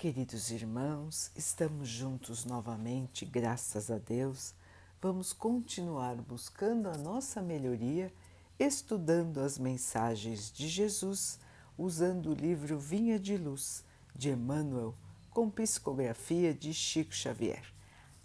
Queridos irmãos, estamos juntos novamente, graças a Deus. Vamos continuar buscando a nossa melhoria, estudando as mensagens de Jesus, usando o livro Vinha de Luz, de Emmanuel, com psicografia de Chico Xavier.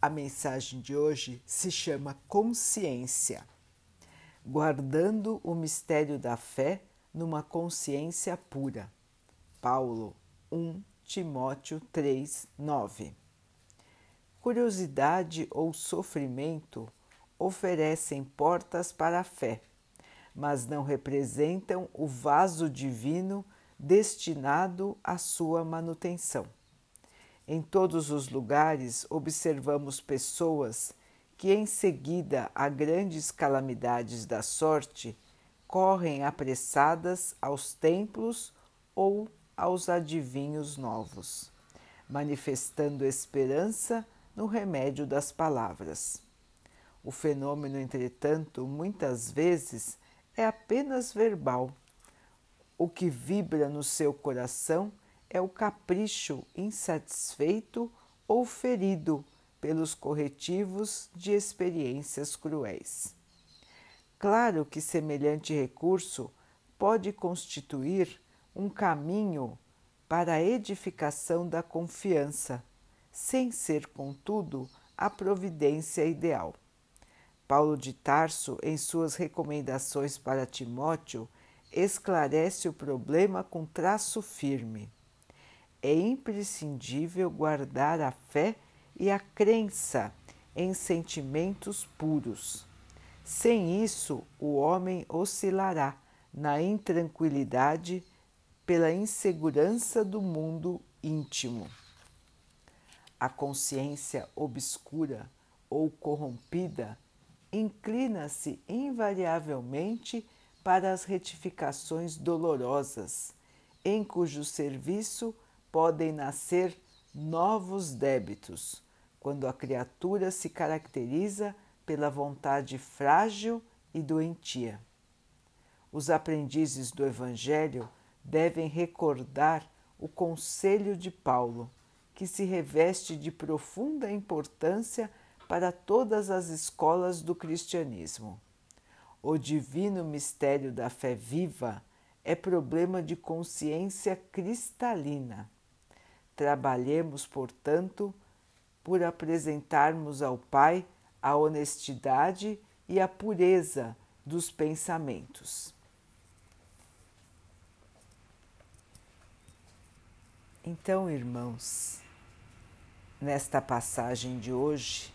A mensagem de hoje se chama Consciência, guardando o mistério da fé numa consciência pura. Paulo 1, Timóteo 3, 9. Curiosidade ou sofrimento oferecem portas para a fé, mas não representam o vaso divino destinado à sua manutenção. Em todos os lugares observamos pessoas que, em seguida a grandes calamidades da sorte, correm apressadas aos templos ou aos adivinhos novos, manifestando esperança no remédio das palavras. O fenômeno, entretanto, muitas vezes é apenas verbal. O que vibra no seu coração é o capricho insatisfeito ou ferido pelos corretivos de experiências cruéis. Claro que semelhante recurso pode constituir um caminho para a edificação da confiança, sem ser, contudo, a providência ideal. Paulo de Tarso, em suas recomendações para Timóteo, esclarece o problema com traço firme. É imprescindível guardar a fé e a crença em sentimentos puros. Sem isso, o homem oscilará na intranquilidade pela insegurança do mundo íntimo. A consciência obscura ou corrompida inclina-se invariavelmente para as retificações dolorosas, em cujo serviço podem nascer novos débitos, quando a criatura se caracteriza pela vontade frágil e doentia. Os aprendizes do Evangelho devem recordar o conselho de Paulo, que se reveste de profunda importância para todas as escolas do cristianismo. O divino mistério da fé viva é problema de consciência cristalina. Trabalhemos, portanto, por apresentarmos ao Pai a honestidade e a pureza dos pensamentos. Então, irmãos, nesta passagem de hoje,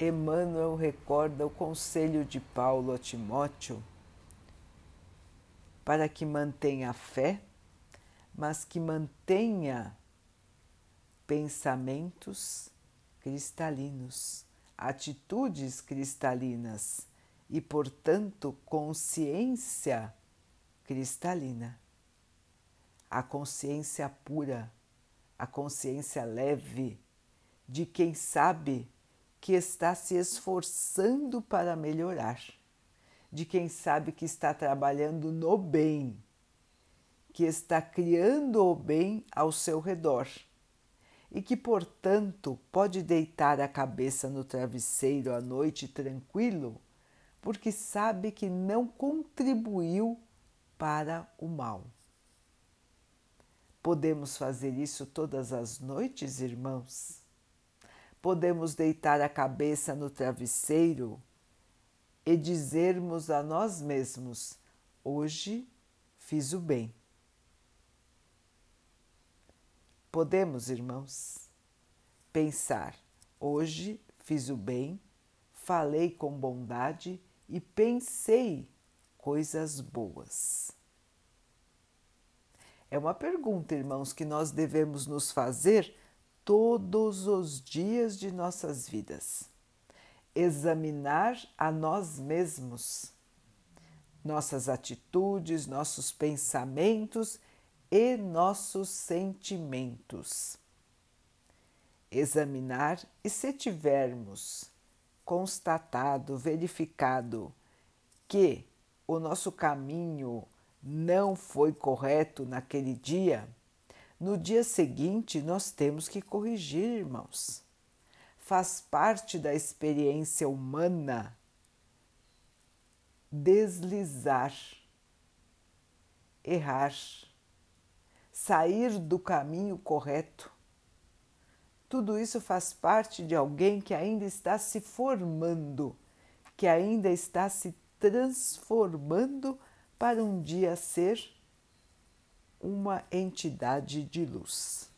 Emmanuel recorda o conselho de Paulo a Timóteo para que mantenha a fé, mas que mantenha pensamentos cristalinos, atitudes cristalinas e, portanto, consciência cristalina a consciência pura, a consciência leve de quem sabe que está se esforçando para melhorar, de quem sabe que está trabalhando no bem, que está criando o bem ao seu redor e que, portanto, pode deitar a cabeça no travesseiro à noite tranquilo, porque sabe que não contribuiu para o mal. Podemos fazer isso todas as noites, irmãos? Podemos deitar a cabeça no travesseiro e dizermos a nós mesmos: Hoje fiz o bem. Podemos, irmãos, pensar: Hoje fiz o bem, falei com bondade e pensei coisas boas. É uma pergunta, irmãos, que nós devemos nos fazer todos os dias de nossas vidas. Examinar a nós mesmos, nossas atitudes, nossos pensamentos e nossos sentimentos. Examinar e se tivermos constatado, verificado que o nosso caminho não foi correto naquele dia, no dia seguinte nós temos que corrigir, irmãos. Faz parte da experiência humana deslizar, errar, sair do caminho correto. Tudo isso faz parte de alguém que ainda está se formando, que ainda está se transformando para um dia ser uma entidade de luz.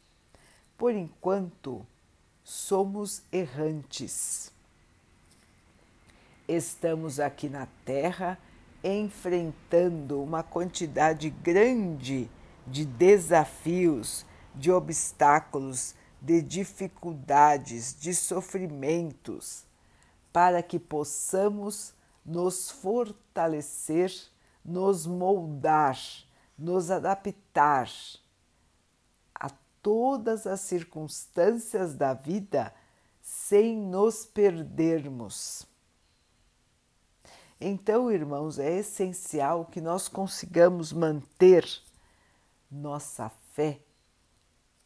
Por enquanto, somos errantes. Estamos aqui na Terra enfrentando uma quantidade grande de desafios, de obstáculos, de dificuldades, de sofrimentos, para que possamos nos fortalecer, nos moldar nos adaptar a todas as circunstâncias da vida sem nos perdermos. Então, irmãos, é essencial que nós consigamos manter nossa fé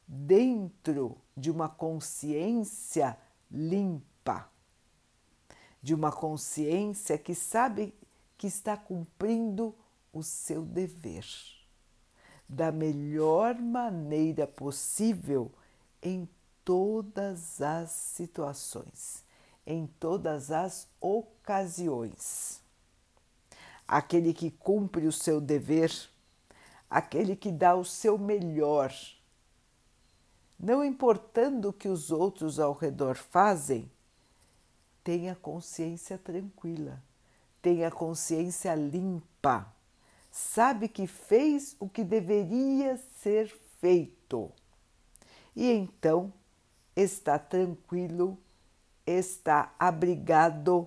dentro de uma consciência limpa, de uma consciência que sabe que está cumprindo o seu dever da melhor maneira possível em todas as situações, em todas as ocasiões. Aquele que cumpre o seu dever, aquele que dá o seu melhor, não importando o que os outros ao redor fazem, tenha consciência tranquila, tenha consciência limpa. Sabe que fez o que deveria ser feito. E então está tranquilo, está abrigado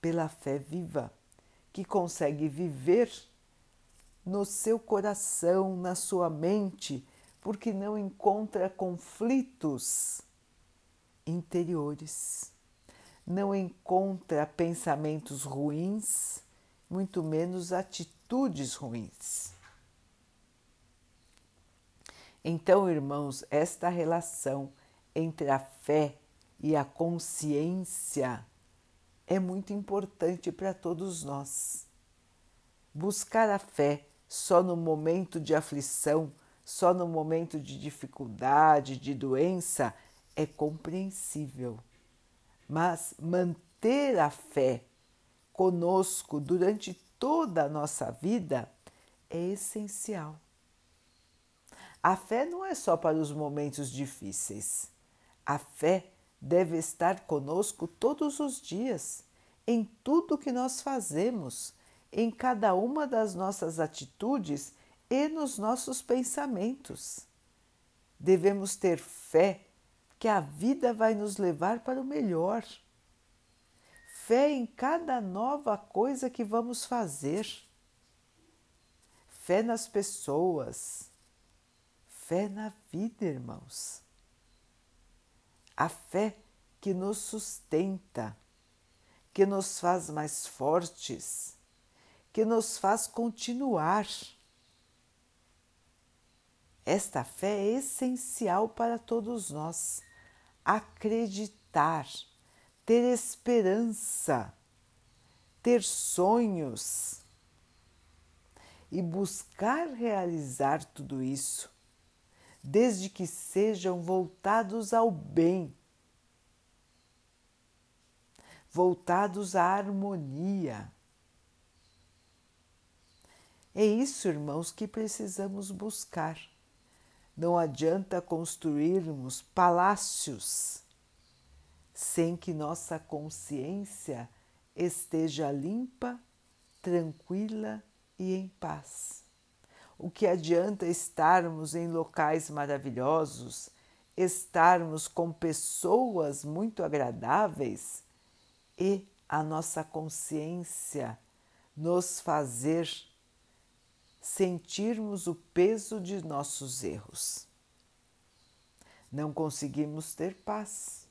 pela fé viva, que consegue viver no seu coração, na sua mente, porque não encontra conflitos interiores, não encontra pensamentos ruins, muito menos atitudes ruins. Então, irmãos, esta relação entre a fé e a consciência é muito importante para todos nós. Buscar a fé só no momento de aflição, só no momento de dificuldade, de doença, é compreensível. Mas manter a fé conosco durante toda a nossa vida é essencial. A fé não é só para os momentos difíceis. A fé deve estar conosco todos os dias, em tudo que nós fazemos, em cada uma das nossas atitudes e nos nossos pensamentos. Devemos ter fé que a vida vai nos levar para o melhor fé em cada nova coisa que vamos fazer, fé nas pessoas, fé na vida, irmãos. A fé que nos sustenta, que nos faz mais fortes, que nos faz continuar. Esta fé é essencial para todos nós. Acreditar ter esperança, ter sonhos e buscar realizar tudo isso, desde que sejam voltados ao bem, voltados à harmonia. É isso, irmãos, que precisamos buscar. Não adianta construirmos palácios sem que nossa consciência esteja limpa, tranquila e em paz. O que adianta estarmos em locais maravilhosos, estarmos com pessoas muito agradáveis e a nossa consciência nos fazer sentirmos o peso de nossos erros. Não conseguimos ter paz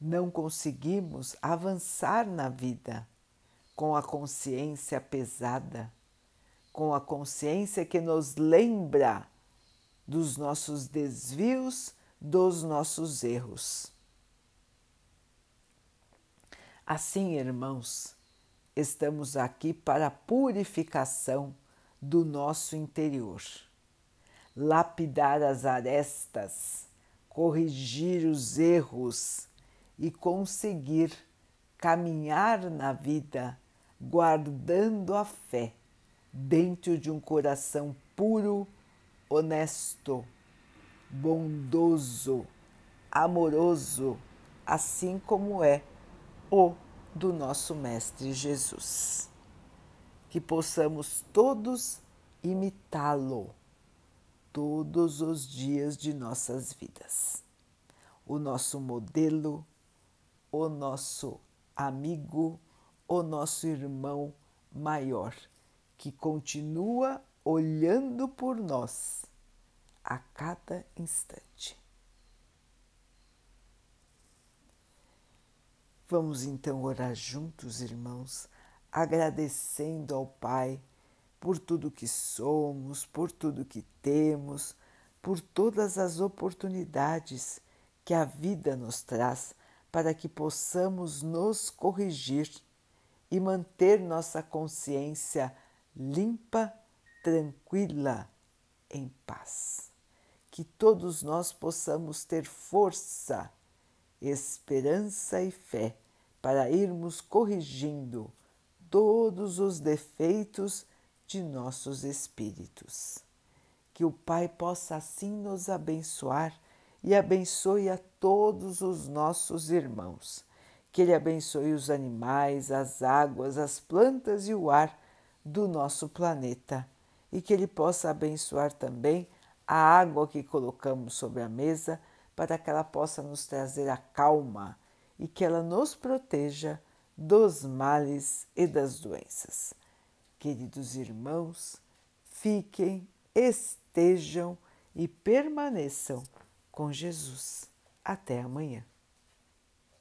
não conseguimos avançar na vida com a consciência pesada, com a consciência que nos lembra dos nossos desvios, dos nossos erros. Assim, irmãos, estamos aqui para a purificação do nosso interior, lapidar as arestas, corrigir os erros e conseguir caminhar na vida guardando a fé dentro de um coração puro, honesto, bondoso, amoroso, assim como é o do nosso Mestre Jesus. Que possamos todos imitá-lo todos os dias de nossas vidas. O nosso modelo, o nosso amigo, o nosso irmão maior, que continua olhando por nós a cada instante. Vamos então orar juntos, irmãos, agradecendo ao Pai por tudo que somos, por tudo que temos, por todas as oportunidades que a vida nos traz para que possamos nos corrigir e manter nossa consciência limpa, tranquila, em paz. Que todos nós possamos ter força esperança e fé para irmos corrigindo todos os defeitos de nossos espíritos. Que o Pai possa assim nos abençoar e abençoe a todos os nossos irmãos. Que Ele abençoe os animais, as águas, as plantas e o ar do nosso planeta e que Ele possa abençoar também a água que colocamos sobre a mesa para que ela possa nos trazer a calma e que ela nos proteja dos males e das doenças. Queridos irmãos, fiquem, estejam e permaneçam com Jesus. Até amanhã.